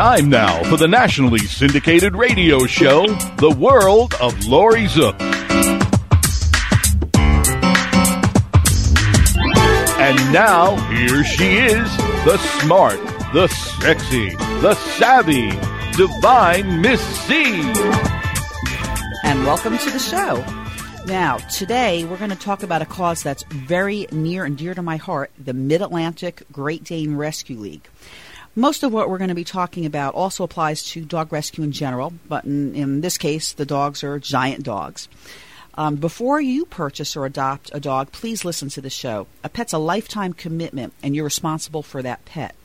Time now for the nationally syndicated radio show, The World of Laurie Zoock. And now, here she is, the smart, the sexy, the savvy, divine Miss C. And welcome to the show. Now, today we're going to talk about a cause that's very near and dear to my heart the Mid Atlantic Great Dane Rescue League. Most of what we're going to be talking about also applies to dog rescue in general, but in, in this case, the dogs are giant dogs. Um, before you purchase or adopt a dog, please listen to the show. A pet's a lifetime commitment, and you're responsible for that pet.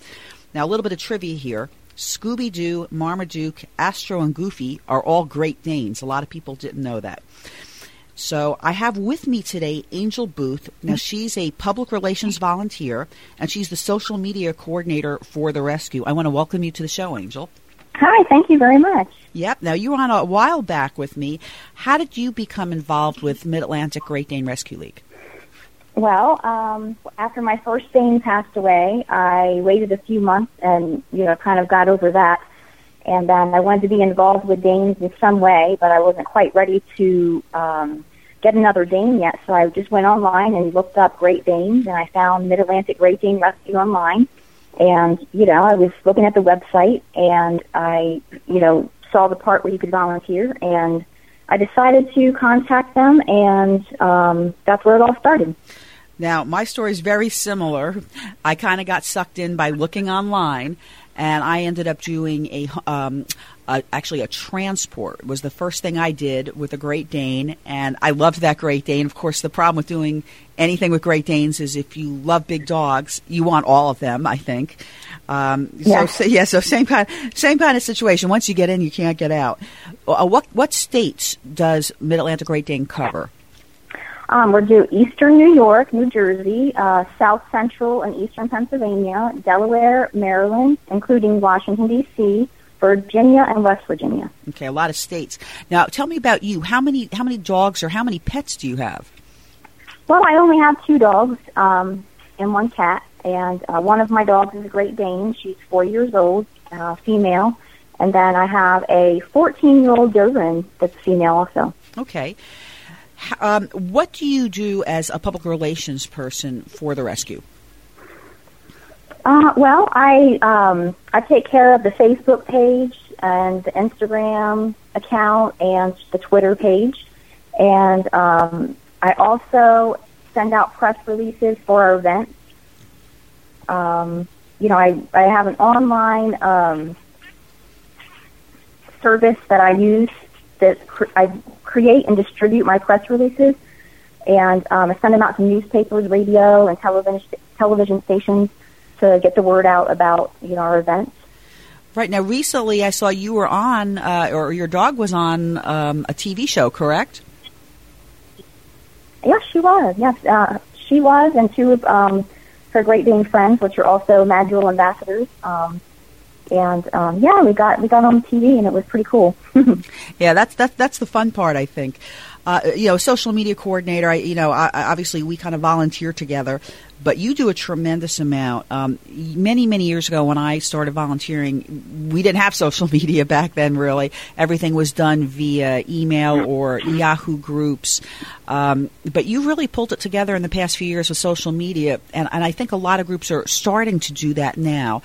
Now, a little bit of trivia here. Scooby Doo, Marmaduke, Astro, and Goofy are all Great Danes. A lot of people didn't know that. So I have with me today Angel Booth. Now she's a public relations volunteer and she's the social media coordinator for the rescue. I want to welcome you to the show, Angel. Hi, thank you very much. Yep. Now you were on a while back with me. How did you become involved with Mid Atlantic Great Dane Rescue League? Well, um, after my first Dane passed away, I waited a few months and you know kind of got over that. And then I wanted to be involved with Danes in some way, but I wasn't quite ready to um, get another Dane yet. So I just went online and looked up Great Danes, and I found Mid Atlantic Great Dane Rescue online. And you know, I was looking at the website, and I, you know, saw the part where you could volunteer, and I decided to contact them, and um, that's where it all started. Now, my story is very similar. I kind of got sucked in by looking online, and I ended up doing a, um, a, actually a transport was the first thing I did with a Great Dane, and I loved that Great Dane. Of course, the problem with doing anything with Great Danes is if you love big dogs, you want all of them. I think. Um, yeah. So, yeah, so same kind, same kind of situation. Once you get in, you can't get out. Uh, what what states does Mid Atlantic Great Dane cover? Um, we're due Eastern New York, New Jersey, uh, South Central and Eastern Pennsylvania, Delaware, Maryland, including Washington D.C., Virginia, and West Virginia. Okay, a lot of states. Now, tell me about you. How many how many dogs or how many pets do you have? Well, I only have two dogs um, and one cat, and uh, one of my dogs is a Great Dane. She's four years old, uh, female, and then I have a 14 year old Doberman that's female also. Okay. Um, what do you do as a public relations person for the rescue? Uh, well, I um, I take care of the Facebook page and the Instagram account and the Twitter page, and um, I also send out press releases for our events. Um, you know, I I have an online um, service that I use that I create and distribute my press releases, and um, I send them out to newspapers, radio, and television television stations to get the word out about you know our events. Right now, recently I saw you were on, uh, or your dog was on um, a TV show, correct? Yes, she was. Yes, uh, she was, and two of um, her Great Dane friends, which are also Mad ambassadors. Um, and um, yeah, we got we got on TV, and it was pretty cool. yeah, that's that's that's the fun part, I think. Uh, you know, social media coordinator. I, you know, I, obviously we kind of volunteer together, but you do a tremendous amount. Um, many many years ago, when I started volunteering, we didn't have social media back then. Really, everything was done via email or Yahoo groups. Um, but you really pulled it together in the past few years with social media, and, and I think a lot of groups are starting to do that now.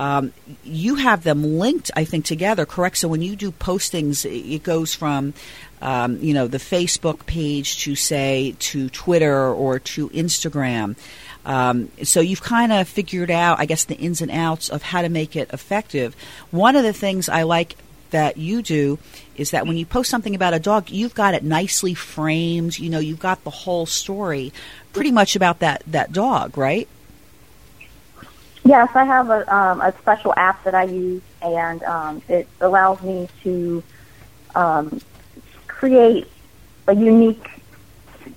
Um, you have them linked, I think, together, correct? So when you do postings, it goes from, um, you know, the Facebook page to say to Twitter or to Instagram. Um, so you've kind of figured out, I guess, the ins and outs of how to make it effective. One of the things I like that you do is that when you post something about a dog, you've got it nicely framed. You know, you've got the whole story, pretty much about that that dog, right? Yes, I have a, um, a special app that I use, and um, it allows me to um, create a unique,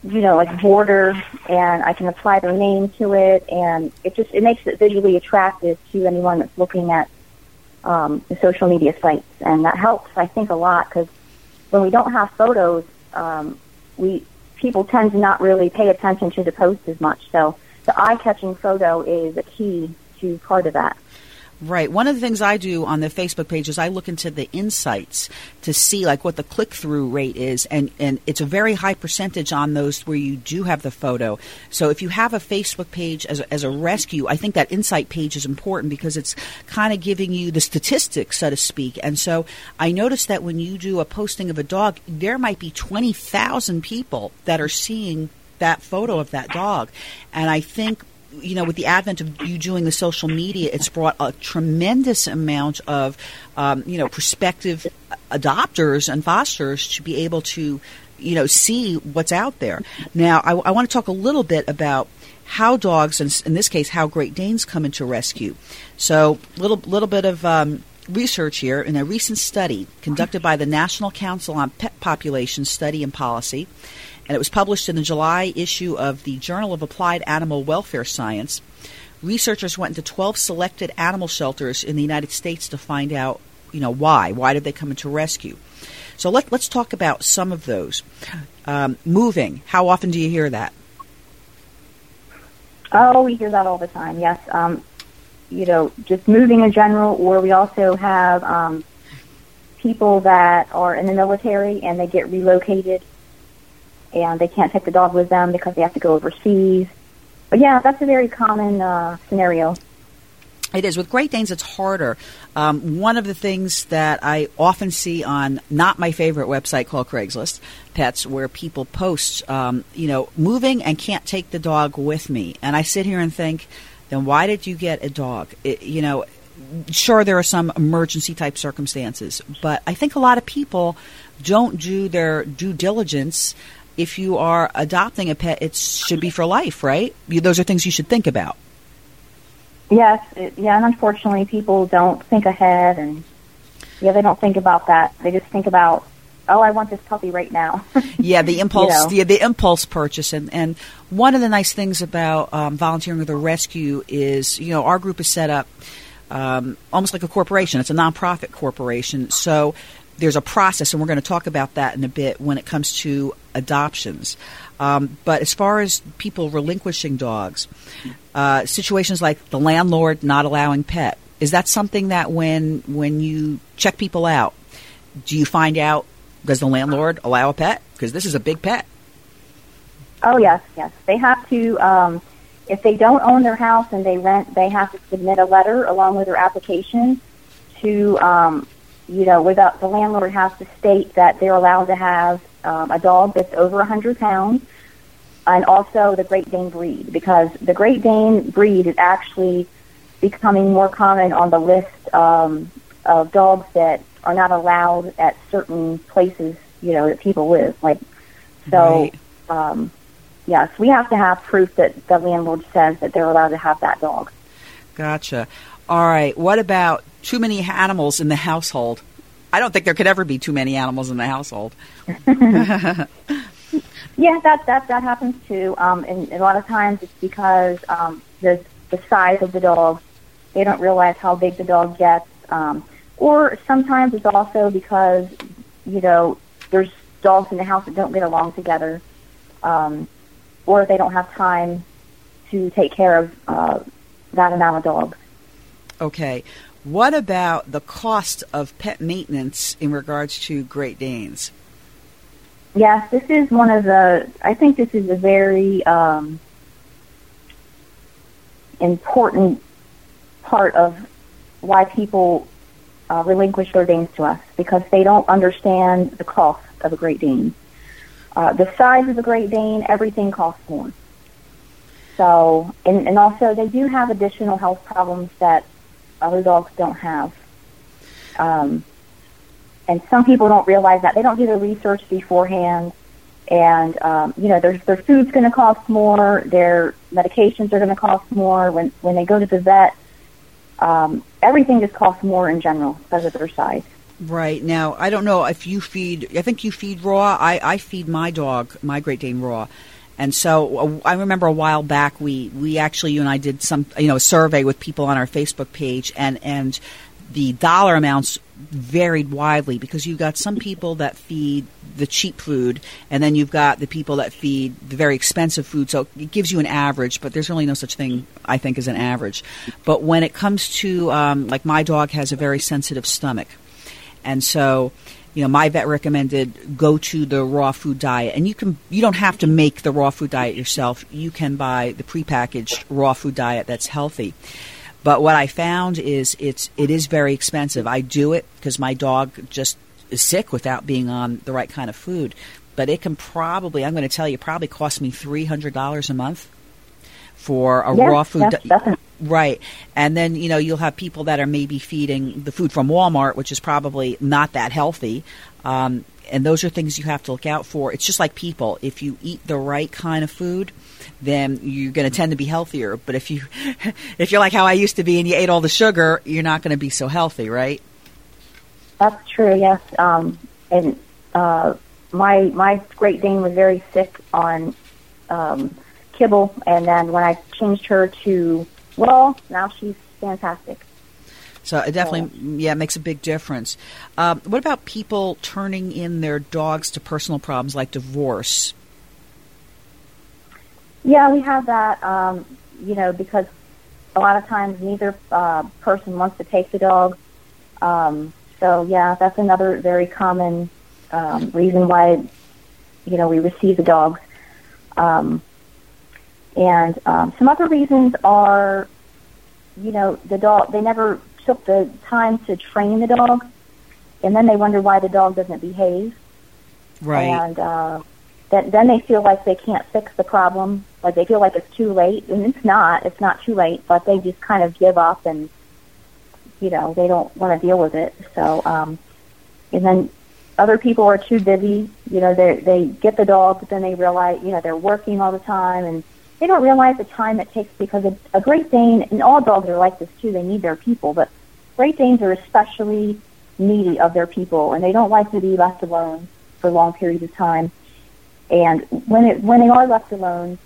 you know, like border, and I can apply their name to it, and it just it makes it visually attractive to anyone that's looking at um, the social media sites, and that helps, I think, a lot because when we don't have photos, um, we people tend to not really pay attention to the post as much. So the eye-catching photo is a key to part of that. Right. One of the things I do on the Facebook page is I look into the insights to see like what the click through rate is, and and it's a very high percentage on those where you do have the photo. So if you have a Facebook page as a, as a rescue, I think that insight page is important because it's kind of giving you the statistics, so to speak. And so I noticed that when you do a posting of a dog, there might be twenty thousand people that are seeing that photo of that dog, and I think you know, with the advent of you doing the social media, it's brought a tremendous amount of, um, you know, prospective adopters and fosters to be able to, you know, see what's out there. Now, I, I want to talk a little bit about how dogs, and in this case, how Great Danes come into rescue. So, little little bit of um, research here in a recent study conducted by the National Council on Pet Population Study and Policy and it was published in the July issue of the Journal of Applied Animal Welfare Science. Researchers went into 12 selected animal shelters in the United States to find out, you know, why. Why did they come into rescue? So let, let's talk about some of those. Um, moving. How often do you hear that? Oh, we hear that all the time. Yes. Um, you know, just moving in general, or we also have um, people that are in the military and they get relocated and they can't take the dog with them because they have to go overseas. But yeah, that's a very common uh, scenario. It is. With Great Danes, it's harder. Um, one of the things that I often see on not my favorite website called Craigslist Pets, where people post, um, you know, moving and can't take the dog with me. And I sit here and think, then why did you get a dog? It, you know, sure, there are some emergency type circumstances, but I think a lot of people don't do their due diligence if you are adopting a pet, it should be for life, right? You, those are things you should think about. Yes, it, yeah, and unfortunately, people don't think ahead, and yeah, they don't think about that. They just think about, oh, I want this puppy right now. yeah, the impulse, you know. the, the impulse purchase, and and one of the nice things about um, volunteering with a rescue is, you know, our group is set up. Um, almost like a corporation. It's a nonprofit corporation. So there's a process, and we're going to talk about that in a bit when it comes to adoptions. Um, but as far as people relinquishing dogs, uh, situations like the landlord not allowing pet, is that something that when when you check people out, do you find out does the landlord allow a pet? Because this is a big pet. Oh yes, yes. They have to. Um, if they don't own their house and they rent, they have to submit a letter along with their application to um, you know, without the landlord has to state that they're allowed to have um, a dog that's over 100 pounds, and also the Great Dane breed, because the Great Dane breed is actually becoming more common on the list um, of dogs that are not allowed at certain places, you know, that people live. Like, so, right. um, yes, we have to have proof that the landlord says that they're allowed to have that dog. Gotcha. All right. What about too many animals in the household? I don't think there could ever be too many animals in the household. yeah, that that that happens too. Um, and, a lot of times it's because um, the the size of the dog. They don't realize how big the dog gets. Um, or sometimes it's also because you know there's dogs in the house that don't get along together, um, or they don't have time to take care of uh, that amount of dogs. Okay. What about the cost of pet maintenance in regards to Great Danes? Yes, this is one of the. I think this is a very um, important part of why people uh, relinquish their Danes to us because they don't understand the cost of a Great Dane. Uh, the size of a Great Dane, everything costs more. So, and, and also they do have additional health problems that other dogs don't have. Um, and some people don't realize that. They don't do the research beforehand. And, um, you know, their, their food's going to cost more. Their medications are going to cost more. When, when they go to the vet, um, everything just costs more in general because of their size. Right. Now, I don't know if you feed, I think you feed raw. I, I feed my dog, my Great Dane raw. And so uh, I remember a while back we we actually you and I did some you know a survey with people on our Facebook page and and the dollar amounts varied widely because you've got some people that feed the cheap food and then you've got the people that feed the very expensive food. So it gives you an average but there's really no such thing i think as an average. But when it comes to um, like my dog has a very sensitive stomach. And so you know my vet recommended go to the raw food diet and you can you don't have to make the raw food diet yourself you can buy the prepackaged raw food diet that's healthy but what I found is it's it is very expensive. I do it because my dog just is sick without being on the right kind of food. But it can probably I'm going to tell you probably cost me three hundred dollars a month for a yes, raw food. Yes, di- right, and then you know you'll have people that are maybe feeding the food from Walmart, which is probably not that healthy. Um, and those are things you have to look out for. It's just like people. If you eat the right kind of food, then you're going to tend to be healthier. But if you if you're like how I used to be and you ate all the sugar, you're not going to be so healthy, right? That's true. Yes. Um, and uh, my my Great Dane was very sick on um, kibble, and then when I changed her to well, now she's fantastic. So it definitely, yeah, it makes a big difference. Um, what about people turning in their dogs to personal problems like divorce? Yeah, we have that. Um, you know, because a lot of times neither uh, person wants to take the dog. Um, so yeah, that's another very common um, reason why you know we receive the dogs. Um, and um, some other reasons are, you know, the dog they never took the time to train the dog, and then they wonder why the dog doesn't behave. Right. And uh, then then they feel like they can't fix the problem, like they feel like it's too late, and it's not. It's not too late, but they just kind of give up and you know they don't want to deal with it. So, um, and then other people are too busy. You know, they they get the dog, but then they realize you know they're working all the time and they don't realize the time it takes because a, a Great Dane and all dogs are like this too. They need their people, but Great Danes are especially needy of their people, and they don't like to be left alone for long periods of time. And when it when they are left alone,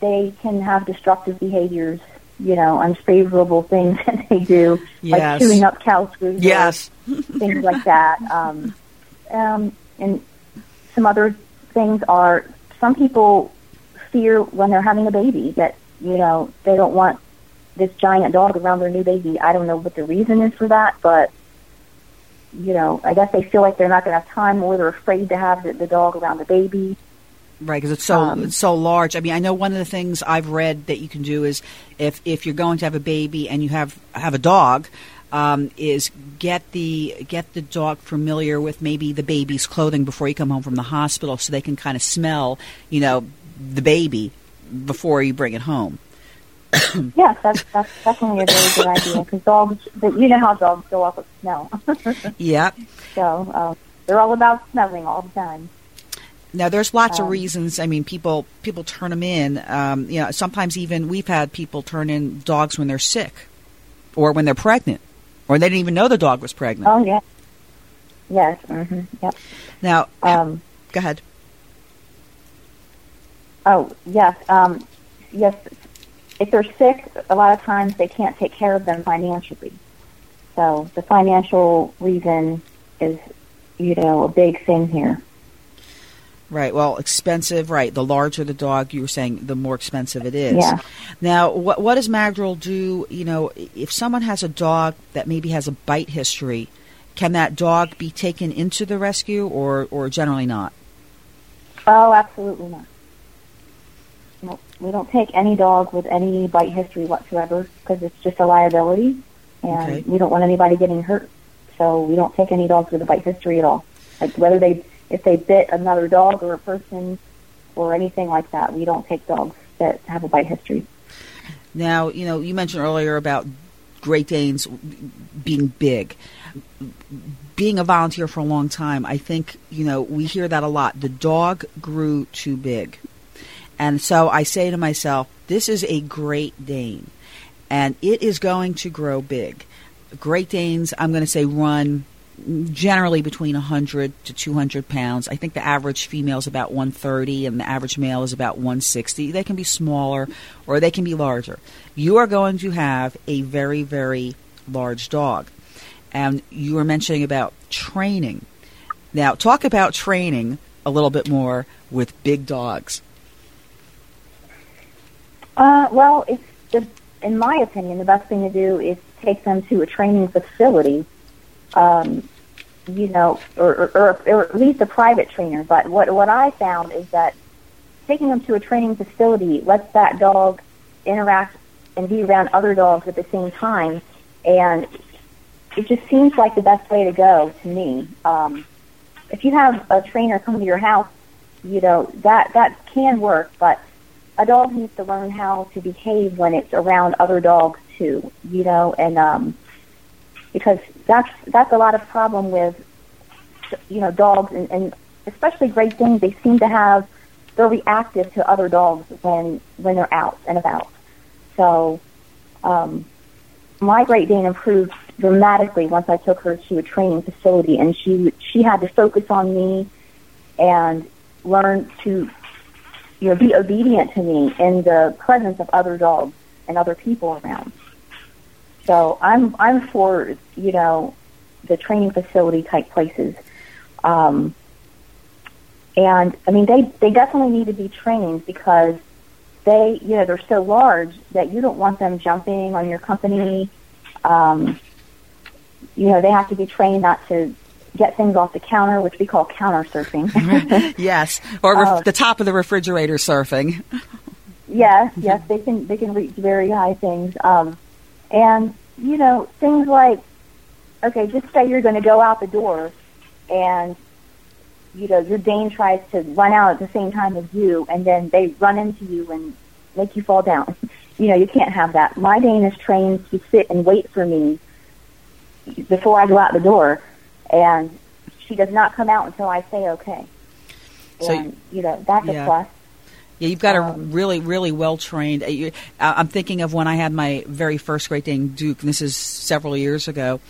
they can have destructive behaviors. You know, unfavorable things that they do, Yes. like chewing up cow screws, Yes. things like that. Um, um, and some other things are some people fear when they're having a baby that you know they don't want this giant dog around their new baby. I don't know what the reason is for that, but you know, I guess they feel like they're not going to have time, or they're afraid to have the, the dog around the baby. Right, because it's so Um, it's so large. I mean, I know one of the things I've read that you can do is if if you're going to have a baby and you have have a dog, um, is get the get the dog familiar with maybe the baby's clothing before you come home from the hospital, so they can kind of smell, you know, the baby before you bring it home. Yes, that's that's definitely a very good idea because dogs, but you know how dogs go off with smell. Yep. so uh, they're all about smelling all the time. Now, there's lots of Um, reasons. I mean, people people turn them in. Um, you know, sometimes even we've had people turn in dogs when they're sick, or when they're pregnant, or they didn't even know the dog was pregnant. Oh yeah, yes, hmm yep. Now, Um, go ahead. Oh, yes. Um, yes. If they're sick, a lot of times they can't take care of them financially. So the financial reason is, you know, a big thing here. Right. Well, expensive. Right. The larger the dog, you were saying, the more expensive it is. Yeah. Now, what what does MAGDRL do? You know, if someone has a dog that maybe has a bite history, can that dog be taken into the rescue, or or generally not? Oh, absolutely not. We don't take any dog with any bite history whatsoever because it's just a liability, and Okay. we don't want anybody getting hurt. So we don't take any dogs with a bite history at all. Like whether they if they bit another dog or a person or anything like that, we don't take dogs that have a bite history. Now, you know, you mentioned earlier about Great Danes being big. Being a volunteer for a long time, I think, you know, we hear that a lot. The dog grew too big. And so I say to myself, this is a Great Dane, and it is going to grow big. Great Danes, I'm going to say, run generally between 100 to 200 pounds. I think the average female is about 130 and the average male is about 160. They can be smaller or they can be larger. You are going to have a very, very large dog. and you were mentioning about training. Now, talk about training a little bit more with big dogs. Uh, well, it's the, in my opinion, the best thing to do is take them to a training facility, um, you know, or, or, or at least a private trainer. But what what I found is that taking them to a training facility lets that dog interact and be around other dogs at the same time, and it just seems like the best way to go to me. Um, if you have a trainer come to your house, you know that that can work, but a dog needs to learn how to behave when it's around other dogs too. You know, and um, because that's that's a lot of problem with you know dogs and, and especially Great Danes. They seem to have they're reactive to other dogs when when they're out and about. So um, my Great Dane improved dramatically once I took her to a training facility, and she she had to focus on me and learn to you know be obedient to me in the presence of other dogs and other people around. So I'm I'm for you know the training facility type places. Um, and I mean they they definitely need to be trained because they, you know, they're so large that you don't want them jumping on your company. Um, you know, they have to be trained not to get things off the counter, which we call counter surfing. yes, or ref- uh, the top of the refrigerator surfing. yes, yes, they can they can reach very high things, um, and you know things like, okay, just say you're going to go out the door, and you know, your Dane tries to run out at the same time as you, and then they run into you and make you fall down. You know, you can't have that. My Dane is trained to sit and wait for me before I go out the door, and she does not come out until I say okay. So, and, you know, that's yeah. a plus. Yeah, you've got um, a really, really well trained. Uh, I'm thinking of when I had my very first Great Dane Duke. this is several years ago,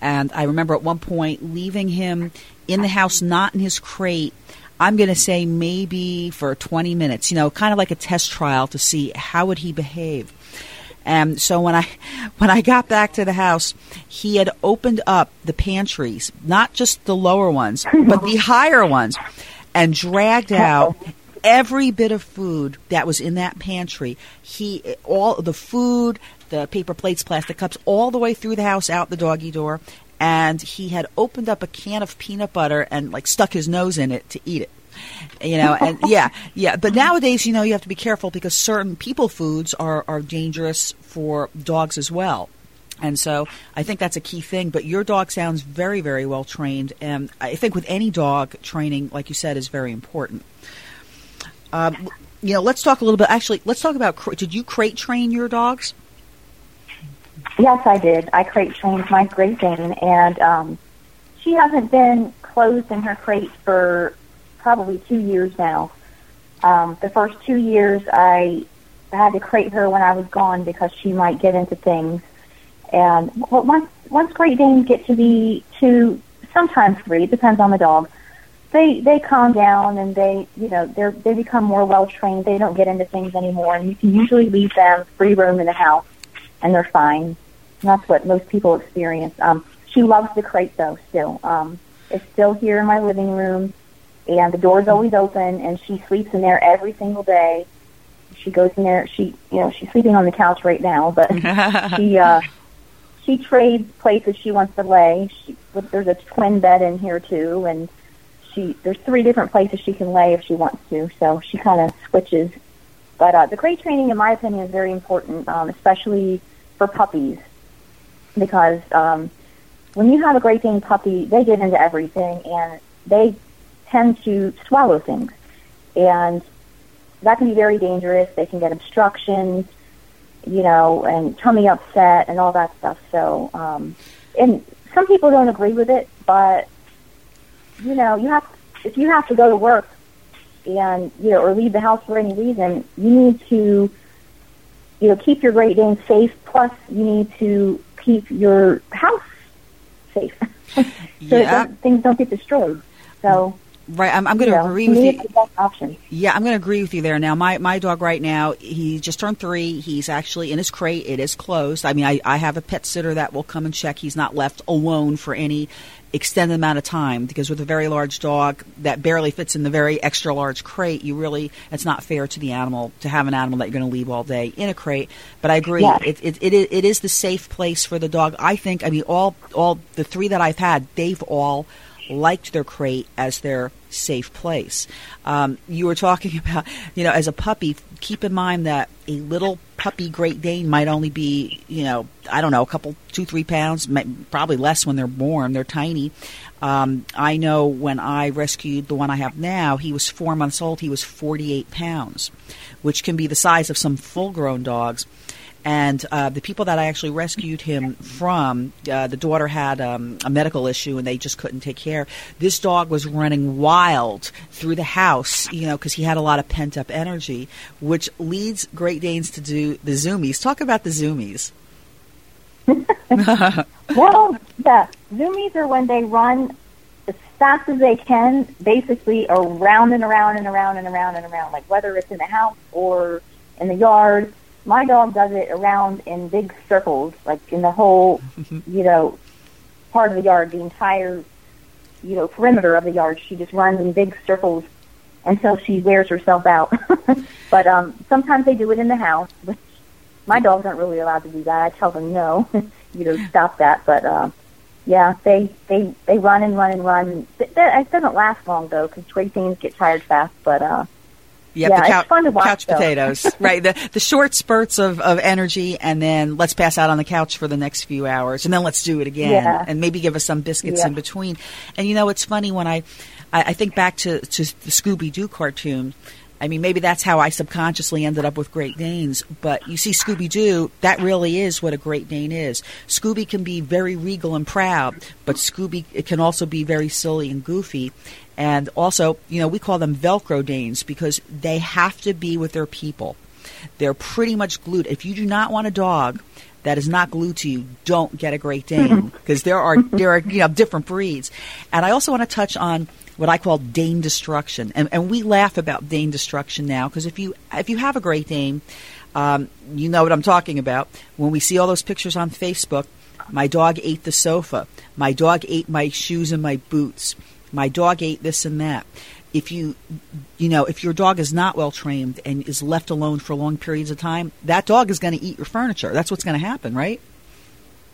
and I remember at one point leaving him in the house, not in his crate. I'm going to say maybe for 20 minutes, you know, kind of like a test trial to see how would he behave. And so when I when I got back to the house, he had opened up the pantries, not just the lower ones, but the higher ones, and dragged out every bit of food that was in that pantry. He all the food, the paper plates, plastic cups, all the way through the house, out the doggy door, and he had opened up a can of peanut butter and like stuck his nose in it to eat it you know and yeah yeah but nowadays you know you have to be careful because certain people foods are are dangerous for dogs as well and so I think that's a key thing. But your dog sounds very, very well trained. And I think with any dog, training, like you said, is very important. Um, you know, let's talk a little bit. Actually, let's talk about. Did you crate train your dogs? Yes, I did. I crate trained my Great Dane, and um, she hasn't been closed in her crate for probably two years now. Um, the first two years, I had to crate her when I was gone because she might get into things. And well, once once Great Danes get to be two, sometimes three, depends on the dog. They they calm down and they you know they they become more well trained. They don't get into things anymore, and you can usually leave them free roam in the house, and they're fine. That's what most people experience. Um, she loves the crate though. Still, um, it's still here in my living room, and the door's always open, and she sleeps in there every single day. She goes in there. She, you know, she's sleeping on the couch right now, but she uh, she trades places she wants to lay. She, there's a twin bed in here too, and she there's three different places she can lay if she wants to. So she kind of switches. But uh, the crate training, in my opinion, is very important, um, especially for puppies because um, when you have a Great Dane puppy, they get into everything and they tend to swallow things, and that can be very dangerous. They can get obstructions, you know, and tummy upset and all that stuff. So, um, and some people don't agree with it, but you know, you have if you have to go to work and you know, or leave the house for any reason, you need to you know keep your Great Dane safe. Plus, you need to keep your house safe so yeah. things don't get destroyed. So Right, I'm, I'm going you to know, agree with you. the option. Yeah, I'm going to agree with you there. Now, my, my dog right now, he just turned three. He's actually in his crate. It is closed. I mean, I, I have a pet sitter that will come and check. He's not left alone for any extended amount of time because with a very large dog that barely fits in the very extra large crate, you really, it's not fair to the animal to have an animal that you're going to leave all day in a crate. But I agree, it, it, it, is- it is the safe place for the dog. I think, I mean, all, all the three that I've had, they've all liked their crate as their safe place. Um, you were talking about, you know, as a puppy, keep in mind that a little puppy Great Dane might only be, you know, I don't know, a couple, two, three pounds, probably less when they're born. They're tiny. Um, I know when I rescued the one I have now, he was four months old. He was 48 pounds, which can be the size of some full grown dogs. And uh, the people that I actually rescued him from, uh, the daughter had um, a medical issue and they just couldn't take care. This dog was running wild through the house, you know, because he had a lot of pent up energy, which leads Great Danes to do the zoomies. Talk about the zoomies. Well, yeah, zoomies are when they run as fast as they can, basically around and around and around and around and around, like whether it's in the house or in the yard. My dog does it around in big circles, like in the whole, you know, part of the yard, the entire, you know, perimeter of the yard. She just runs in big circles until she wears herself out. but um, sometimes they do it in the house, which my dogs aren't really allowed to do that. I tell them no, you know, stop that. But uh, yeah, they they they run and run and run. It, it doesn't last long though, because Danes get tired fast. But uh, Yep, Yeah, the it's fun to watch, couch though. potatoes, right? The the short spurts of, of energy, and then let's pass out on the couch for the next few hours, and then let's do it again, Yeah. and maybe give us some biscuits Yeah. in between. And you know, it's funny when I I, I think back to to the Scooby Doo cartoon. I mean, maybe that's how I subconsciously ended up with Great Danes. But you see, Scooby Doo, that really is what a Great Dane is. Scooby can be very regal and proud, but Scooby it can also be very silly and goofy. And also, you know, we call them Velcro Danes because they have to be with their people. They're pretty much glued. If you do not want a dog that is not glued to you, don't get a Great Dane because there are there are you know different breeds. And I also want to touch on what I call Dane destruction, and and we laugh about Dane destruction now because if you if you have a Great Dane, um, you know what I'm talking about. When we see all those pictures on Facebook, my dog ate the sofa, my dog ate my shoes and my boots, my dog ate this and that. If you, you know, if your dog is not well trained and is left alone for long periods of time, that dog is going to eat your furniture. That's what's going to happen, right?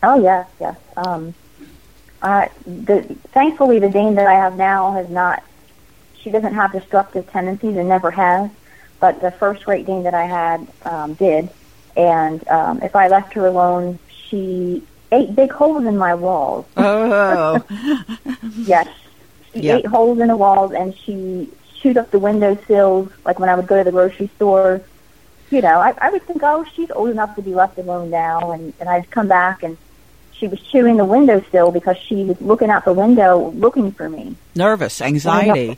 oh yes, yes. Um, uh, the thankfully the Dane that I have now has not. She doesn't have destructive tendencies and never has. But the first Great Dane that I had um, did, and um, if I left her alone, she ate big holes in my walls. Oh, Yes. She Yeah. ate holes in the walls and she chewed up the window sills, like when I would go to the grocery store. You know, I, I would think, oh, she's old enough to be left alone now. And, and I'd come back and she was chewing the windowsill because she was looking out the window looking for me. nervous, anxiety.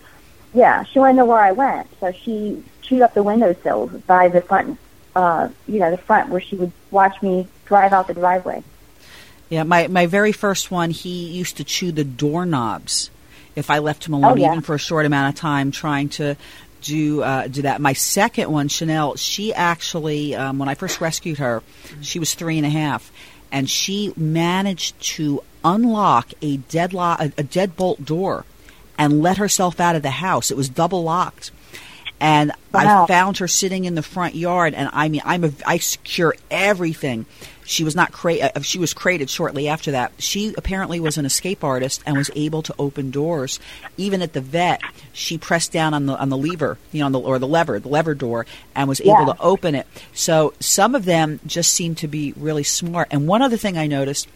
Yeah, she wanted to know where I went. So she chewed up the windowsills by the front, uh, you know, the front where she would watch me drive out the driveway. Yeah, my my very first one, he used to chew the doorknobs if I left him alone, Oh, yeah. even for a short amount of time, trying to do uh, do that. My second one, Chanel, she actually, um, when I first rescued her, she was three and a half, and she managed to unlock a deadlock, a, a deadbolt door, and let herself out of the house. It was double locked. And I found her sitting in the front yard, and I mean, I'm a, I secure everything. She was not cra- uh, She was crated shortly after that. She apparently was an escape artist and was able to open doors. Even at the vet, she pressed down on the on the lever, you know, on the, or the lever, the lever door, and was able Yeah. to open it. So some of them just seem to be really smart. And one other thing I noticed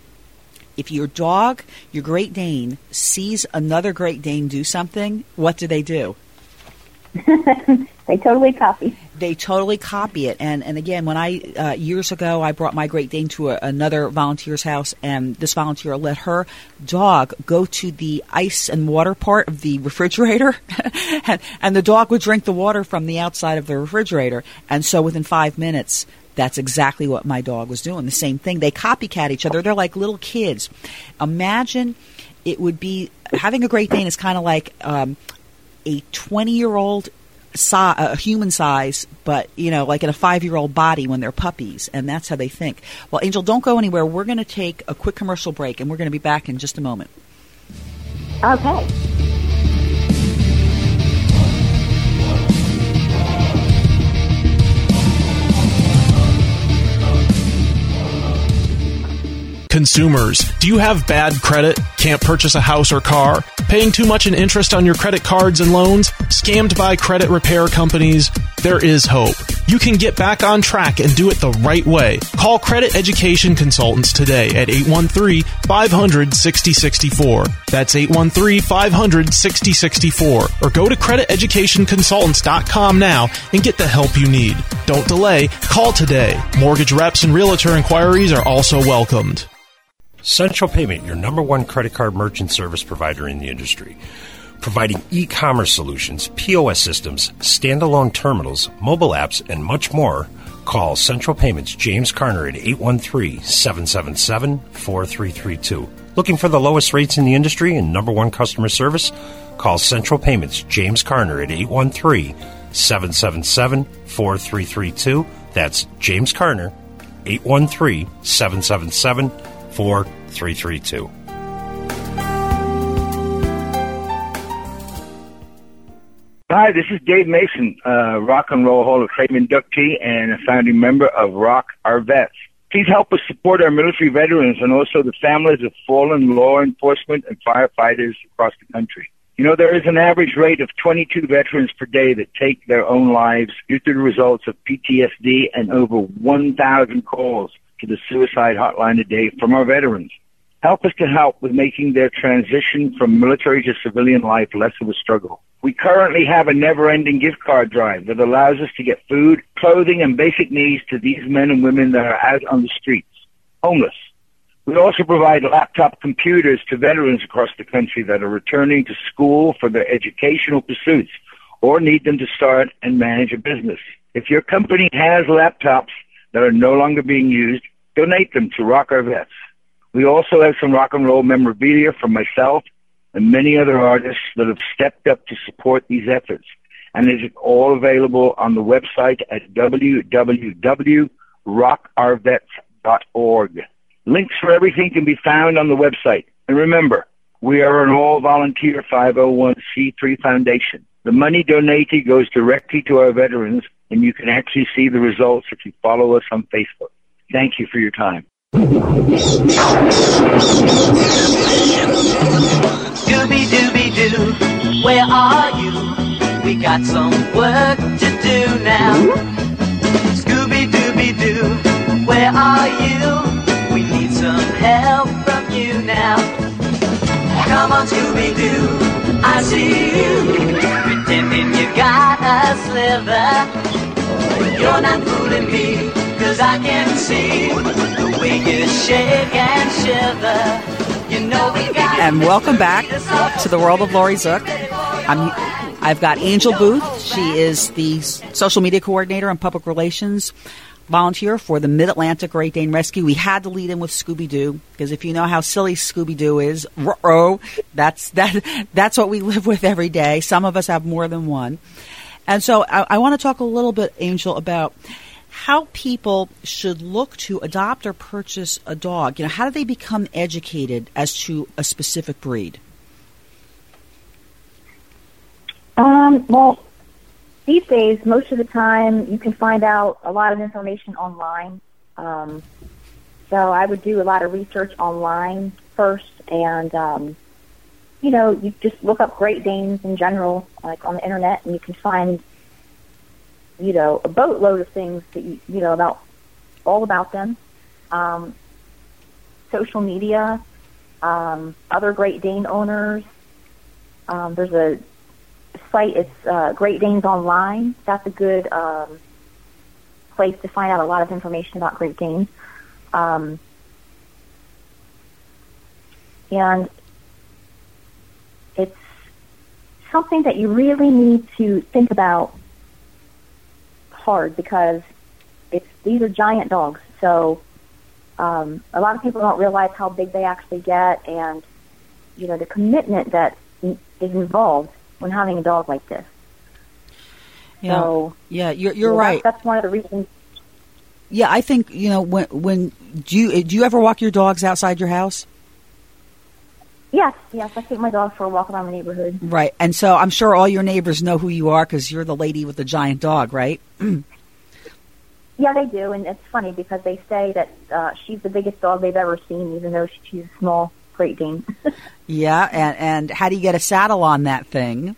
if your dog, your Great Dane, sees another Great Dane do something, what do they do? They totally copy. They totally copy it. And and again, when I uh, years ago I brought my Great Dane to a, another volunteer's house, and this volunteer let her dog go to the ice and water part of the refrigerator, and, and the dog would drink the water from the outside of the refrigerator. And so within five minutes. That's exactly what my dog was doing. The same thing. They copycat each other. They're like little kids. Imagine it would be having a Great Dane is kind of like um, a 20 year old a human size, but you know, like in a five year old body when they're puppies, and that's how they think. Well, Angel, don't go anywhere. We're going to take a quick commercial break, and we're going to be back in just a moment. Okay. Consumers, do you have bad credit? Can't purchase a house or car? Paying too much in interest on your credit cards and loans? Scammed by credit repair companies? There is hope. You can get back on track and do it the right way. Call Credit Education Consultants today at 813 500 6064. That's 813 500 6064. Or go to crediteducationconsultants.com now and get the help you need. Don't delay. Call today. Mortgage reps and realtor inquiries are also welcomed. Central Payment, your number one credit card merchant service provider in the industry. Providing e commerce solutions, POS systems, standalone terminals, mobile apps, and much more. Call Central Payments James Carner at 813 777 4332. Looking for the lowest rates in the industry and number one customer service? Call Central Payments James Carner at 813 777 4332. That's James Carner, 813 777 4332. Hi, this is Dave Mason, uh, Rock and Roll Hall of Fame inductee and a founding member of Rock Our Vets. Please help us support our military veterans and also the families of fallen law enforcement and firefighters across the country. You know, there is an average rate of 22 veterans per day that take their own lives due to the results of PTSD and over 1,000 calls to the suicide hotline today from our veterans. Help us to help with making their transition from military to civilian life less of a struggle. We currently have a never-ending gift card drive that allows us to get food, clothing, and basic needs to these men and women that are out on the streets, homeless. We also provide laptop computers to veterans across the country that are returning to school for their educational pursuits or need them to start and manage a business. If your company has laptops that are no longer being used, donate them to Rock Our Vets. We also have some rock and roll memorabilia from myself and many other artists that have stepped up to support these efforts. And it is all available on the website at www.rockourvets.org. Links for everything can be found on the website. And remember, we are an all volunteer 501c3 foundation. The money donated goes directly to our veterans, and you can actually see the results if you follow us on Facebook. Thank you for your time. Doo, where are you? We got some work to do now. Scooby Dooby Doo, where are you? We need some help from you now. Come on, Scooby Doo, I see you. Pretending you got a sliver. You're not fooling me, cause I can and welcome back to the world of Laurie Zoock. I'm, I've got Angel Booth. She is the social media coordinator and public relations volunteer for the Mid Atlantic Great Dane Rescue. We had to lead in with Scooby Doo because if you know how silly Scooby Doo is, that's that that's what we live with every day. Some of us have more than one, and so I, I want to talk a little bit, Angel, about how people should look to adopt or purchase a dog. You know, how do they become educated as to a specific breed? Um, well, these days, most of the time, you can find out a lot of information online. Um, so I would do a lot of research online first, and um, you know, you just look up Great Danes in general, like on the internet, and you can find, you know, a boatload of things that you, you know about all about them. Um, social media, um, other Great Dane owners. Um, there's a site. It's uh, Great Danes Online. That's a good um, place to find out a lot of information about Great Danes. Um, and it's something that you really need to think about hard because it's these are giant dogs. So um, a lot of people don't realize how big they actually get, and you know the commitment that is involved when having a dog like this. Yeah, So yeah, you're you're you know, right. That's, that's one of the reasons. Yeah, I think you know when when do you do you ever walk your dogs outside your house? Yes, yes, I take my dog for a walk around the neighborhood. Right, and so I'm sure all your neighbors know who you are because you're the lady with the giant dog, right? Yeah, they do, and it's funny because they say that uh, she's the biggest dog they've ever seen, even though she's a small Great Dane. Yeah, and and how do you get a saddle on that thing?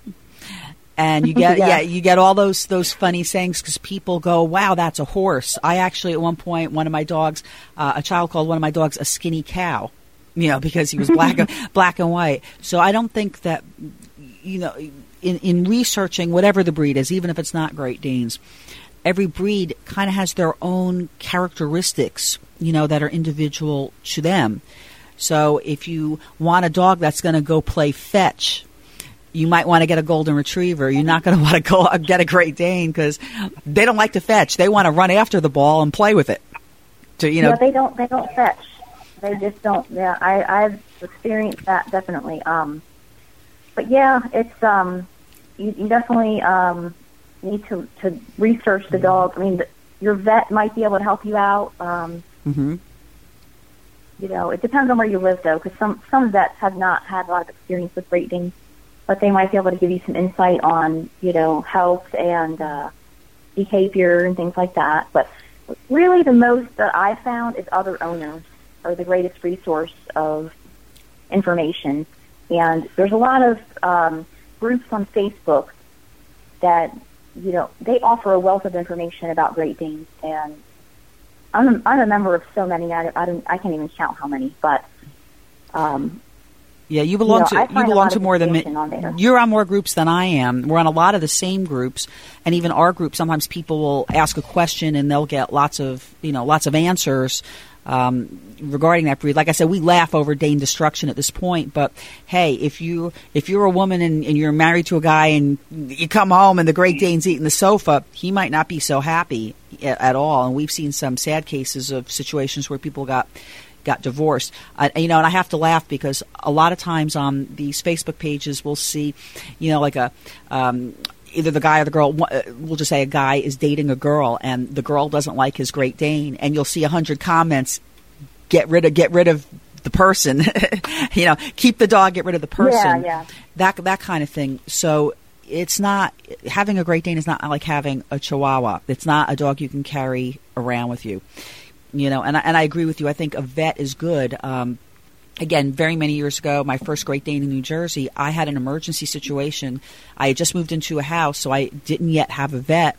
And you get yeah, Yeah. you get all those those funny sayings because people go, "Wow, that's a horse." I actually at one point one of my dogs, uh, a child called one of my dogs a skinny cow, you know, because he was black and, black and white. So I don't think that you know in in researching whatever the breed is, even if it's not Great Danes, every breed kind of has their own characteristics, you know, that are individual to them. So if you want a dog that's going to go play fetch, you might want to get a golden retriever. You're not going to want to go get a Great Dane because they don't like to fetch. They want to run after the ball and play with it. To you know, they don't. They don't fetch. They just don't. Yeah, I, I've experienced that definitely. Um, but yeah, it's um, you, you definitely um, need to to research the dog. I mean, the, your vet might be able to help you out. Um, hmm you know, it depends on where you live though, because some some vets have not had a lot of experience with Danes, but they might be able to give you some insight on you know health and uh, behavior and things like that. But really, the most that I found is other owners are the greatest resource of information, and there's a lot of um, groups on Facebook that you know they offer a wealth of information about Great Danes and I'm a, I'm a member of so many. I, I don't. I can't even count how many. But um, Yeah, you belong You know, to you belong to more than me. on. You're on more groups than I am. We're on a lot of the same groups, and even our group. Sometimes people will ask a question and they'll get lots of you know lots of answers um, regarding that breed. Like I said, we laugh over Dane destruction at this point, but hey, if you if you're a woman and, and you're married to a guy and you come home and the Great Dane's eating the sofa, he might not be so happy at, at all. And we've seen some sad cases of situations where people got got divorced. You know, and I have to laugh because a lot of times on these Facebook pages we'll see, you know, like a. Um, Either the guy or the girl, uh, we'll just say a guy is dating a girl, and the girl doesn't like his Great Dane, and you'll see a hundred comments, get rid of, get rid of the person, you know, keep the dog, get rid of the person, yeah. that that kind of thing. So it's not having a Great Dane is not like having a Chihuahua. It's not a dog you can carry around with you you know and I, and I agree with you i think a vet is good um, again very many years ago my first great dane in new jersey i had an emergency situation. I had just moved into a house so i didn't yet have a vet.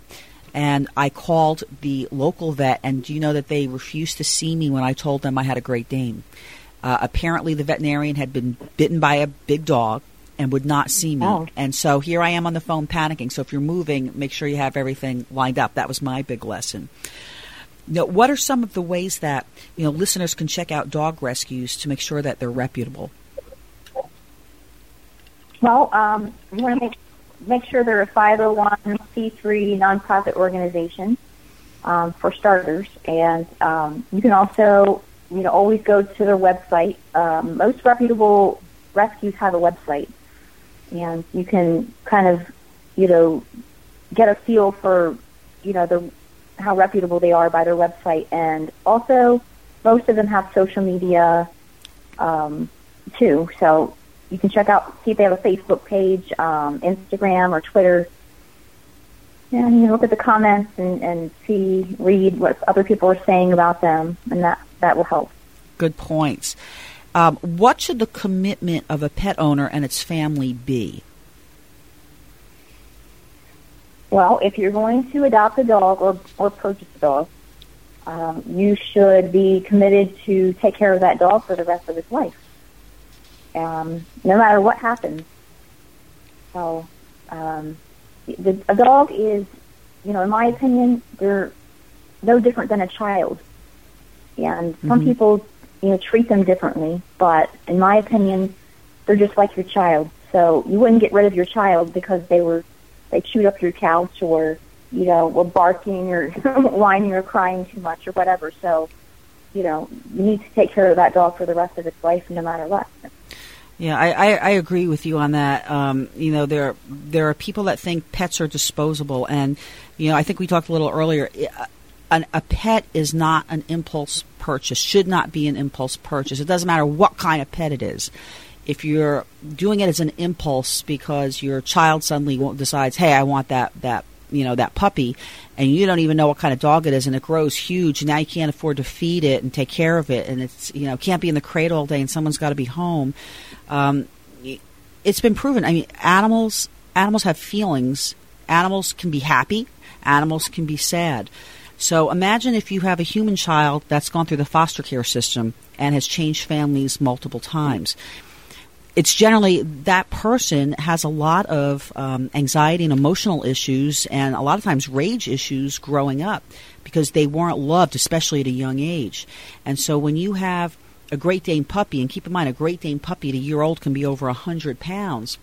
And i called the local vet and do you know that they refused to see me when i told them i had a great dane? Uh, apparently the veterinarian had been bitten by a big dog and would not see me. Oh. and so here i am on the phone panicking. So if you're moving make sure you have everything lined up. That was my big lesson now, what are some of the ways that you know listeners can check out dog rescues to make sure that they're reputable? Well, um, you want to make make sure they're a 501c3 nonprofit organization um, for starters, and um, you can also you know always go to their website. Um, most reputable rescues have a website, and you can kind of you know get a feel for you know the how reputable they are by their website, and also most of them have social media um, too. So you can check out, see if they have a Facebook page, um, Instagram, or Twitter. And you can look at the comments and, and see, read what other people are saying about them, and that, that will help. Good points. Um, what should the commitment of a pet owner and its family be? Well, if you're going to adopt a dog or, or purchase a dog, um, you should be committed to take care of that dog for the rest of its life, um, no matter what happens. So, um, the, a dog is, you know, in my opinion, they're no different than a child, and some Mhm. people, you know, treat them differently. But in my opinion, they're just like your child. So you wouldn't get rid of your child because they were they chewed up your couch or you know were barking or whining or crying too much or whatever. So you know you need to take care of that dog for the rest of its life, no matter what. Yeah, I, I, I agree with you on that. Um, you know, there there are people that think pets are disposable, and you know, I think we talked a little earlier. An, a pet is not an impulse purchase. Should not be an impulse purchase. It doesn't matter what kind of pet it is. If you're doing it as an impulse because your child suddenly decides, "Hey, I want that that you know that puppy," and you don't even know what kind of dog it is, and it grows huge. And now you can't afford to feed it and take care of it, and it's you know can't be in the crate all day, and someone's got to be home. Um, it's been proven. I mean, animals animals have feelings. Animals can be happy. Animals can be sad. So imagine if you have a human child that's gone through the foster care system and has changed families multiple times. It's generally that person has a lot of um, anxiety and emotional issues, and a lot of times rage issues growing up because they weren't loved, especially at a young age. And so when you have a Great Dane puppy, and keep in mind, a Great Dane puppy at a year old can be over 100 pounds.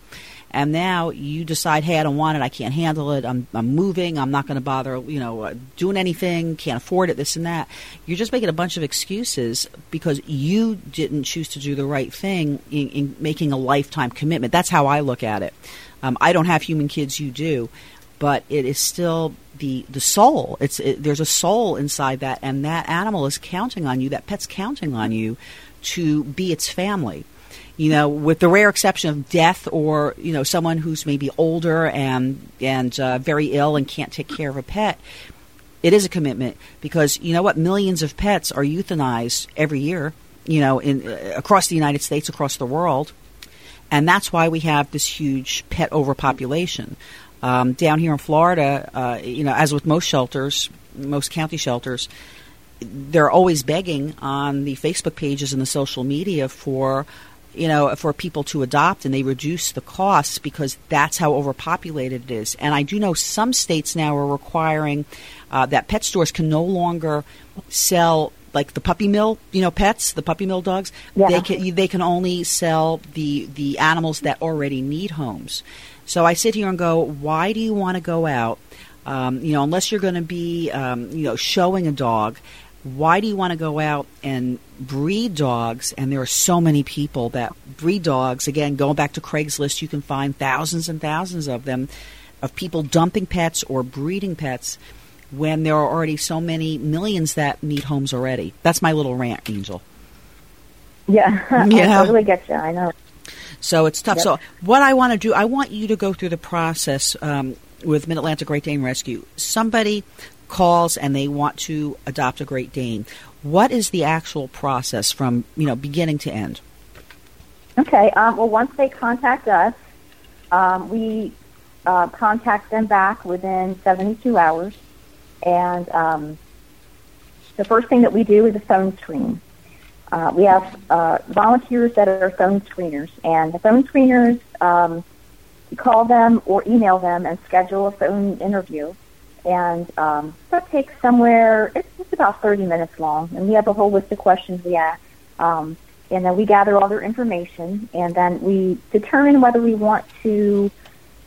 And now you decide, hey, I don't want it, I can't handle it, I'm, I'm moving, I'm not going to bother, you know, uh, doing anything, can't afford it, this and that. You're just making a bunch of excuses because you didn't choose to do the right thing in, in making a lifetime commitment. That's how I look at it. Um, I don't have human kids, you do, but it is still the the soul. It's it, there's a soul inside that, and that animal is counting on you. That pet's counting on you to be its family. You know, with the rare exception of death or you know someone who's maybe older and and uh, very ill and can't take care of a pet. It is a commitment because you know what millions of pets are euthanized every year. You know, in uh, across the United States, across the world, and that's why we have this huge pet overpopulation. Um, down here in Florida, uh, you know, as with most shelters, most county shelters, they're always begging on the Facebook pages and the social media for you know, for people to adopt and they reduce the costs because that's how overpopulated it is. And I do know some states now are requiring uh, that pet stores can no longer sell like the puppy mill, you know, pets, the puppy mill dogs. Yeah. They can they can only sell the the animals that already need homes. So I sit here and go, why do you want to go out? Um, you know, unless you're going to be, um, you know, showing a dog, why do you want to go out and breed dogs? And there are so many people that breed dogs. Again, going back to Craigslist, you can find thousands and thousands of them, of people dumping pets or breeding pets when there are already so many millions that need homes already. That's my little rant, Angel. Yeah, Yeah. I totally get you. I know. So it's tough. Yep. So what I want to do, I want you to go through the process um, with Mid Atlantic Great Dane Rescue. Somebody calls and they want to adopt a Great Dane. What is the actual process from you know beginning to end? Okay. Um, well, once they contact us, um, we uh, contact them back within 72 hours, and um, the first thing that we do is a phone screen. Uh, we have uh, volunteers that are phone screeners, and the phone screeners um, call them or email them and schedule a phone interview. And um, that takes somewhere, it's, it's about 30 minutes long, and we have a whole list of questions we ask. Um, and then we gather all their information, and then we determine whether we want to,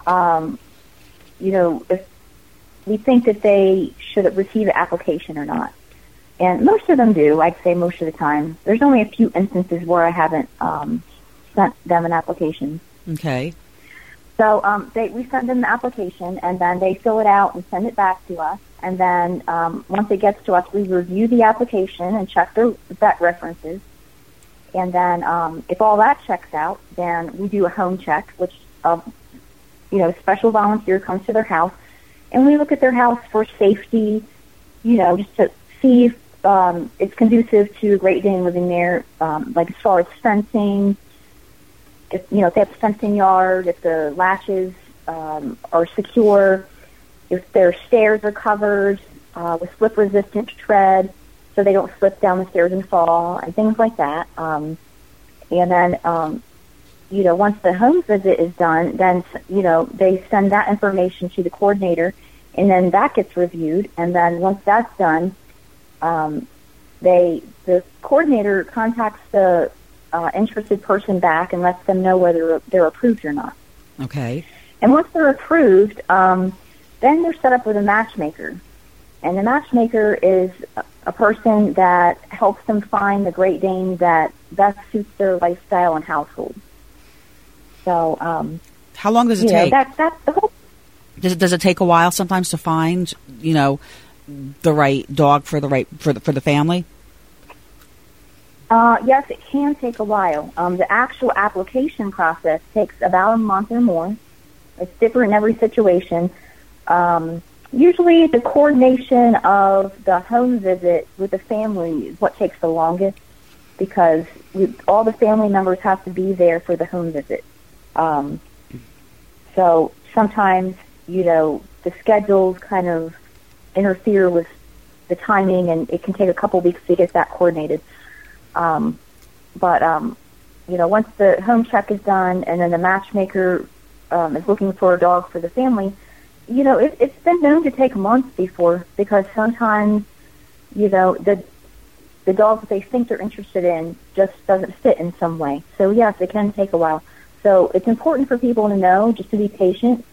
um, you know, if we think that they should receive an application or not. And most of them do, I'd say most of the time. There's only a few instances where I haven't um, sent them an application. Okay. So um, they, we send them the application, and then they fill it out and send it back to us. And then um, once it gets to us, we review the application and check their vet references. And then um, if all that checks out, then we do a home check, which uh, you know, a special volunteer comes to their house, and we look at their house for safety, you know, just to see if um, it's conducive to a Great Dane living there, um, like as far as fencing, if you know if they have a fencing yard, if the latches um, are secure, if their stairs are covered uh, with slip-resistant tread, so they don't slip down the stairs and fall, and things like that. Um, and then, um, you know, once the home visit is done, then you know they send that information to the coordinator, and then that gets reviewed. And then once that's done, um, they the coordinator contacts the uh, interested person back and lets them know whether they're approved or not. Okay. And once they're approved, um, then they're set up with a matchmaker. And the matchmaker is a- person that helps them find the Great Dane that best suits their lifestyle and household. So, um, How long does it you know, take? that, whole does it does it take a while sometimes to find you know the right dog for the right for the for the family? Uh, yes, it can take a while. Um, the actual application process takes about a month or more. It's different in every situation. Um, usually, the coordination of the home visit with the family is what takes the longest because we, all the family members have to be there for the home visit. Um, so sometimes, you know, the schedules kind of interfere with the timing, and it can take a couple weeks to get that coordinated. Um, but um, you know, once the home check is done, and then the matchmaker um, is looking for a dog for the family, you know, it, it's been known to take months before because sometimes, you know, the the dog that they think they're interested in just doesn't fit in some way. So yes, it can take a while. So it's important for people to know just to be patient,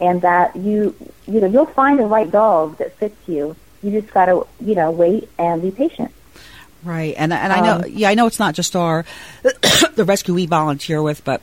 and that you you know you'll find the right dog that fits you. You just got to you know wait and be patient. Right, and and I know, Um, yeah, I know it's not just our the rescue we volunteer with, but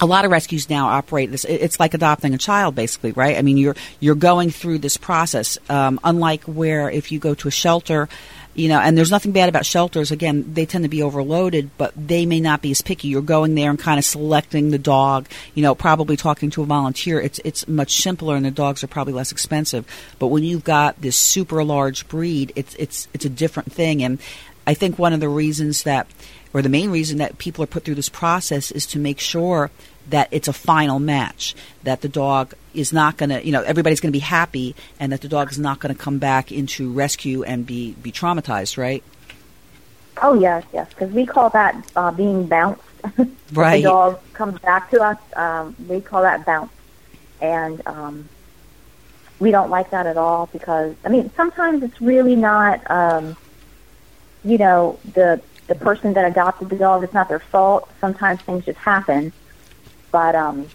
a lot of rescues now operate this. It's like adopting a child, basically, right? I mean, you're you're going through this process. Um, unlike where if you go to a shelter, you know, and there's nothing bad about shelters. Again, they tend to be overloaded, but they may not be as picky. You're going there and kind of selecting the dog. You know, probably talking to a volunteer. It's it's much simpler, and the dogs are probably less expensive. But when you've got this super large breed, it's it's it's a different thing, and I think one of the reasons that, or the main reason that people are put through this process is to make sure that it's a final match, that the dog is not going to, you know, everybody's going to be happy, and that the dog is not going to come back into rescue and be, be traumatized, right? Oh yes, yes, because we call that uh, being bounced. Right. the dog comes back to us. Um, we call that bounce, and um, we don't like that at all because I mean sometimes it's really not, um, you know, the the person that adopted the dog. It's not their fault. Sometimes things just happen, but um,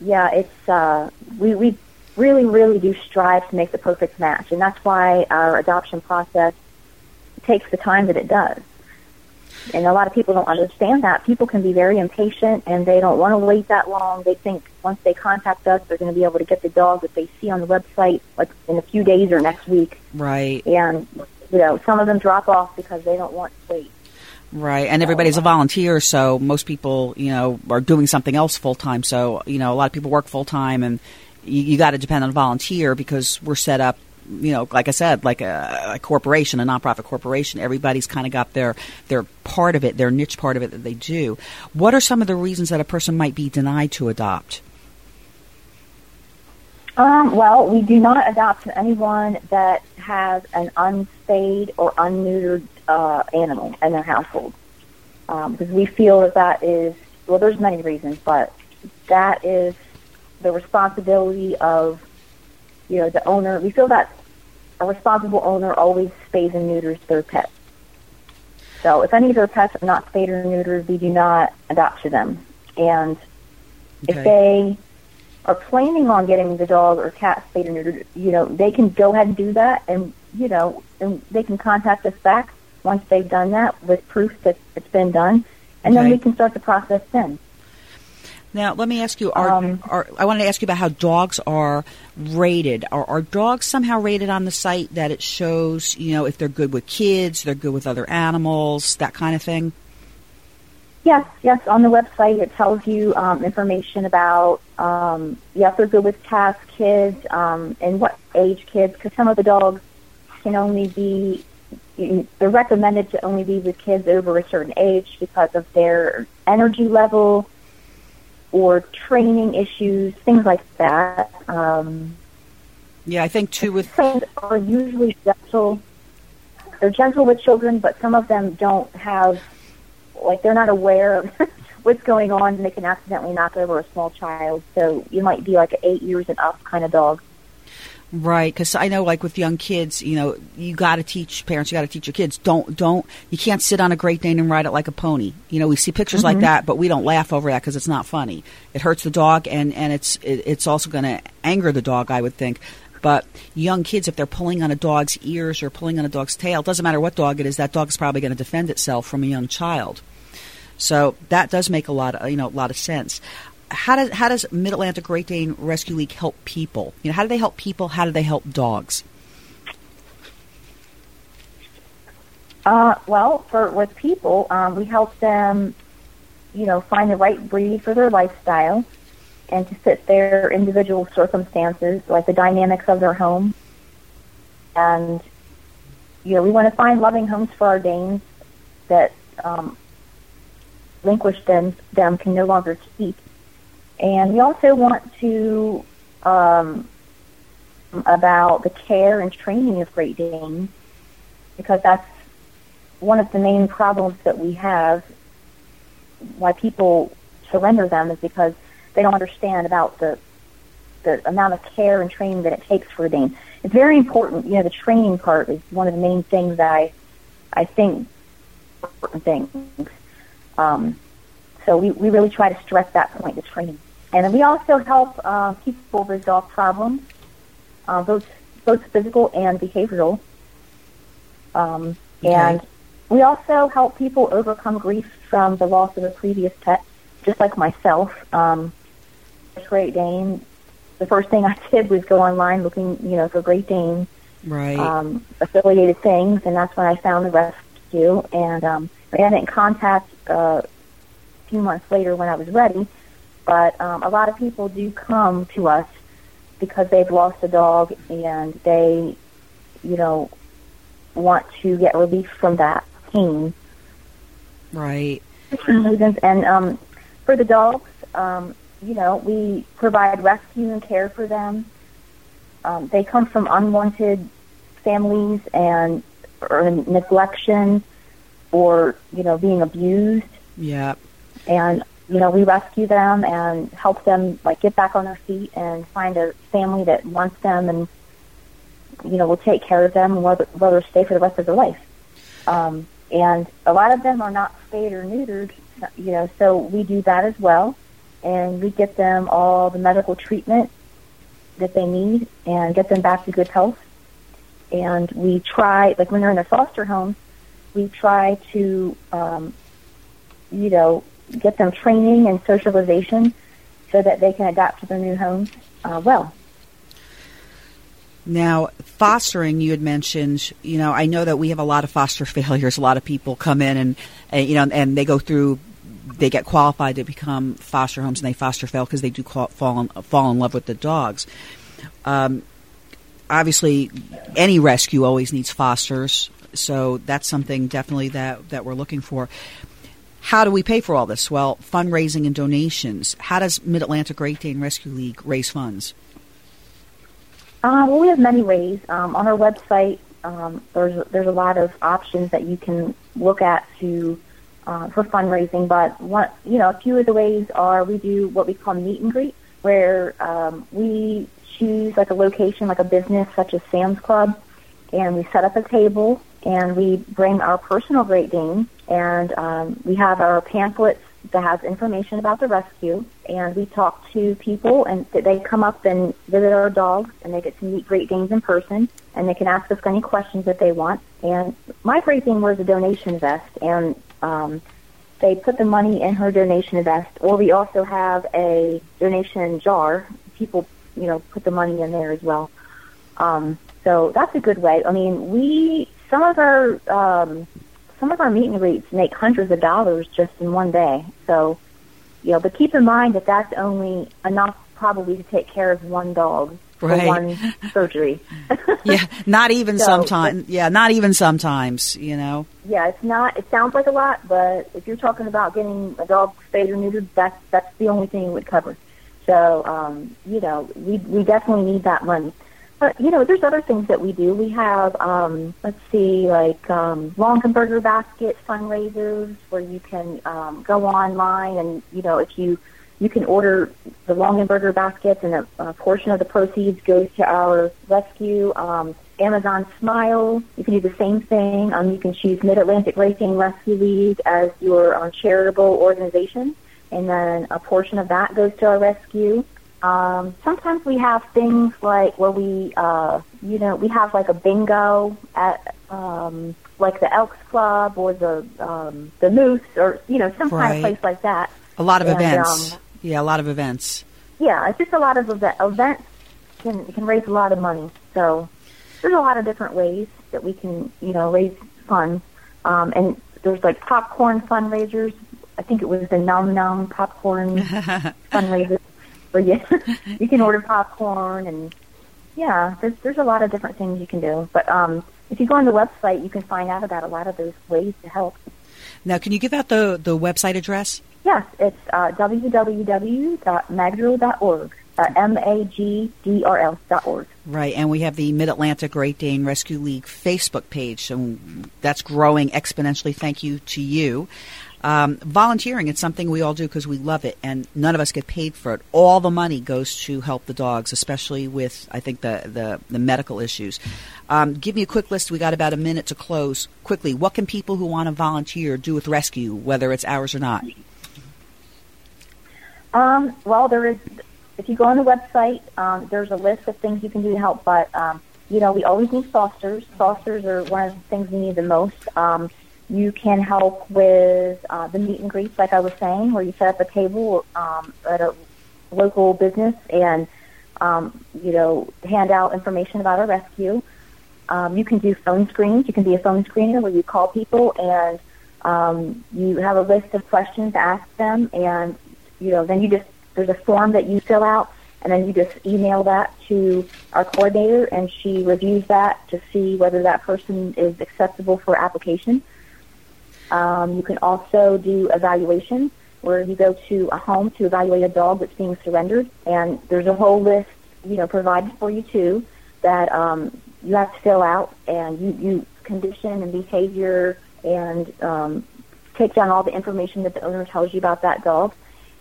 yeah, it's uh, we we really really do strive to make the perfect match, and that's why our adoption process takes the time that it does. And a lot of people don't understand that. People can be very impatient and they don't want to wait that long. They think once they contact us, they're going to be able to get the dog that they see on the website like in a few days or next week. Right, And, you know, some of them drop off because they don't want to wait. right. And everybody's a volunteer, so most people, you know, are doing something else full time. So, you know, a lot of people work full time, and you, you got to depend on a volunteer because we're set up you know, like I said, like a, a corporation, a nonprofit corporation, everybody's kind of got their their part of it, their niche part of it that they do. What are some of the reasons that a person might be denied to adopt? Um, well, we do not adopt to anyone that has an unspayed or unneutered uh, animal in their household um, because we feel that that is well. There's many reasons, but that is the responsibility of you know the owner. We feel that a responsible owner always spays and neuters their pets. So if any of their pets are not spayed or neutered, we do not adopt to them. And if they are planning on getting the dog or cat spayed or neutered, you know, they can go ahead and do that, and you know, and they can contact us back once they've done that with proof that it's been done, and then we can start the process then. Now, let me ask you. Are, Um, are I wanted to ask you about how dogs are rated. Are, are dogs somehow rated on the site that it shows, you know, if they're good with kids, they're good with other animals, that kind of thing? Yes, yes. On the website, it tells you um, information about um, yes, they're good with cats, kids, um, and what age kids. Because some of the dogs can only be they're recommended to only be with kids over a certain age because of their energy level or training issues, things like that. Um, Yeah, I think too with are usually gentle. They're gentle with children, but some of them don't have, like, they're not aware of what's going on, and they can accidentally knock over a small child. So you might be like an eight years and up kind of dog. Right, because I know, like with young kids, you know, you got to teach parents. You got to teach your kids. Don't, don't. You can't sit on a Great Dane and ride it like a pony. You know, we see pictures like mm-hmm. that, but we don't laugh over that because it's not funny. It hurts the dog, and and it's it, it's also going to anger the dog. I would think. But young kids, if they're pulling on a dog's ears or pulling on a dog's tail, it doesn't matter what dog it is. That dog is probably going to defend itself from a young child. So that does make a lot of you know a lot of sense. how does how does Mid Atlantic Great Dane Rescue League help people? You know, how do they help people? How do they help dogs? Uh, well, for with people, um, we help them, you know, find the right breed for their lifestyle, and to fit their individual circumstances, like the dynamics of their home. And you know, we want to find loving homes for our Danes that um, relinquished them them can no longer keep. And we also want to um, about the care and training of Great Danes because that's one of the main problems that we have. Why people surrender them is because they don't understand about the the amount of care and training that it takes for a Dane. It's very important. You know, the training part is one of the main things that I I think important things. Um, so we, we really try to stress that point, the training. And then we also help uh, people resolve problems, uh, both both physical and behavioral. Um, Okay. And we also help people overcome grief from the loss of a previous pet, just like myself. Um, Great Dane. The first thing I did was go online looking, you know, for Great Dane Right. um, affiliated things, and that's when I found the rescue. And um, I got in contact uh, a few months later when I was ready. But um, a lot of people do come to us because they've lost a dog and they, you know, want to get relief from that pain. right. And um, for the dogs, um, you know, we provide rescue and care for them. Um, they come from unwanted families and or neglection or you know being abused, Yeah. and you know we rescue them and help them like get back on their feet and find a family that wants them and you know will take care of them and whether whether stay for the rest of their life. Um, and a lot of them are not spayed or neutered, you know, so we do that as well, and we get them all the medical treatment that they need and get them back to good health. And we try, like when they're in a foster home, we try to, um, you know, get them training and socialization so that they can adapt to their new homes uh, well. Now, fostering, you had mentioned, you know, I know that we have a lot of foster failures. A lot of people come in and, and you know, and they go through, they get qualified to become foster homes and they foster fail because they do call, fall, in, fall in love with the dogs. Um, obviously, any rescue always needs fosters, so that's something definitely that, that we're looking for. How do we pay for all this? Well, fundraising and donations. How does Mid Atlantic Great Dane Rescue League raise funds? Uh, well, we have many ways. Um, on our website, um, there's there's a lot of options that you can look at to uh, for fundraising. But one, you know, a few of the ways are we do what we call meet and greet, where um, we choose like a location, like a business such as Sam's Club, and we set up a table and we bring our personal Great Dane, and um, we have our pamphlets that has information about the rescue, and we talk to people, and they come up and visit our dogs, and they get to meet Great Danes in person, and they can ask us any questions that they want. And my Great Dane wears a donation vest, and um, they put the money in her donation vest, or we also have a donation jar. People, you know, put the money in there as well. Um, so that's a good way. I mean, we some of our um, some of our meet and greets make hundreds of dollars just in one day. So, you know, but keep in mind that that's only enough probably to take care of one dog Right. for one surgery. yeah, not even So, sometimes. Yeah, not even sometimes. You know. yeah, it's not. It sounds like a lot, but if you're talking about getting a dog spayed or neutered, that's that's the only thing it would cover. So, um, you know, we we definitely need that money. But you know, there's other things that we do. We have, um, let's see, like um, Longaberger Basket fundraisers, where you can um, go online and you know, if you you can order the Longaberger baskets, and a, a portion of the proceeds goes to our rescue. Um, Amazon Smile, you can do the same thing. Um, you can choose Mid Atlantic Racing Rescue League as your um, charitable organization, and then a portion of that goes to our rescue. Um, sometimes we have things like where we, uh, you know, we have like a bingo at um, like the Elks Club or the um, the Moose or you know some kind of place like that. A lot of And, events. um, Yeah, a lot of events. Yeah, it's just a lot of eve- events can can raise a lot of money. So there's a lot of different ways that we can, you know, raise funds. Um, and there's like popcorn fundraisers. I think it was the Num Num popcorn fundraiser where you you can order popcorn and yeah, there's there's a lot of different things you can do. But um, if you go on the website, you can find out about a lot of those ways to help. Now, can you give out the, the website address? Yes, it's uh, www.magdrl.org. Uh, M-A-G-D-R-L dot org. Right, and we have the Mid Atlantic Great Dane Rescue League Facebook page, so that's growing exponentially. Thank you to you. Um, volunteering, it's something we all do because we love it, and none of us get paid for it. All the money goes to help the dogs, especially with, I think, the, the, the medical issues. Um, give me a quick list. We got about a minute to close. Quickly, what can people who want to volunteer do with rescue, whether it's ours or not? Um, well, there is. If you go on the website, um, there's a list of things you can do to help. But um, you know, we always need fosters. Fosters are one of the things we need the most. Um, you can help with uh, the meet and greets, like I was saying, where you set up a table um, at a local business and you know hand out information about a rescue. Um, you can do phone screens. You can be a phone screener where you call people and um, you have a list of questions to ask them, and you know then you just there's a form that you fill out, and then you just email that to our coordinator, and she reviews that to see whether that person is acceptable for application. Um, you can also do evaluation, where you go to a home to evaluate a dog that's being surrendered, and there's a whole list, you know, provided for you too that um, you have to fill out, and you, you condition and behavior, and um, take down all the information that the owner tells you about that dog.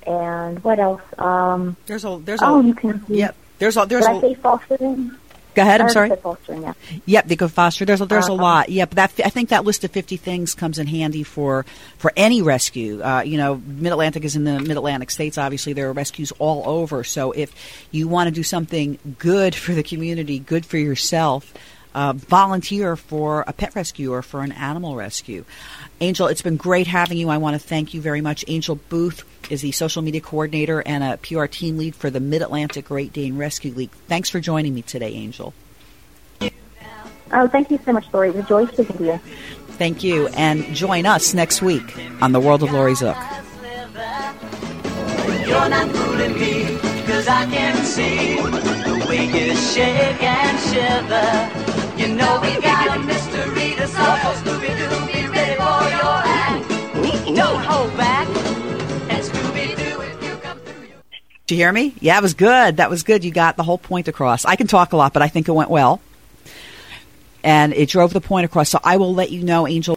And what else? Um, There's a there's oh, a you can. yep. There's a there's Did I a say fostering? Go ahead. I'm sorry. fostering. Yeah. Yep, they go foster. There's a, there's a Uh-huh. lot. Yep, that I think that list of 50 things comes in handy for for any rescue. Uh, you know, Mid Atlantic is in the Mid Atlantic states. Obviously, there are rescues all over. So if you want to do something good for the community, good for yourself. Uh, volunteer for a pet rescue or for an animal rescue. Angel, it's been great having you. I want to thank you very much. Angel Booth is the social media coordinator and a PR team lead for the Mid Atlantic Great Dane Rescue League. Thanks for joining me today, Angel. Oh, thank you so much, Laurie. It was a joy speaking to you. Thank you. And join us next week on The World of Laurie Zoock. You're not fooling me, cause I can see the way you shake and shiver. You know we got a mystery to solve, oh, Scooby-Doo, be ready for your act. Don't hold back, and Scooby-Doo, if you come through, you Did you hear me? Yeah, it was good. That was good. You got the whole point across. I can talk a lot, but I think it went well. And it drove the point across. So I will let you know, Angel.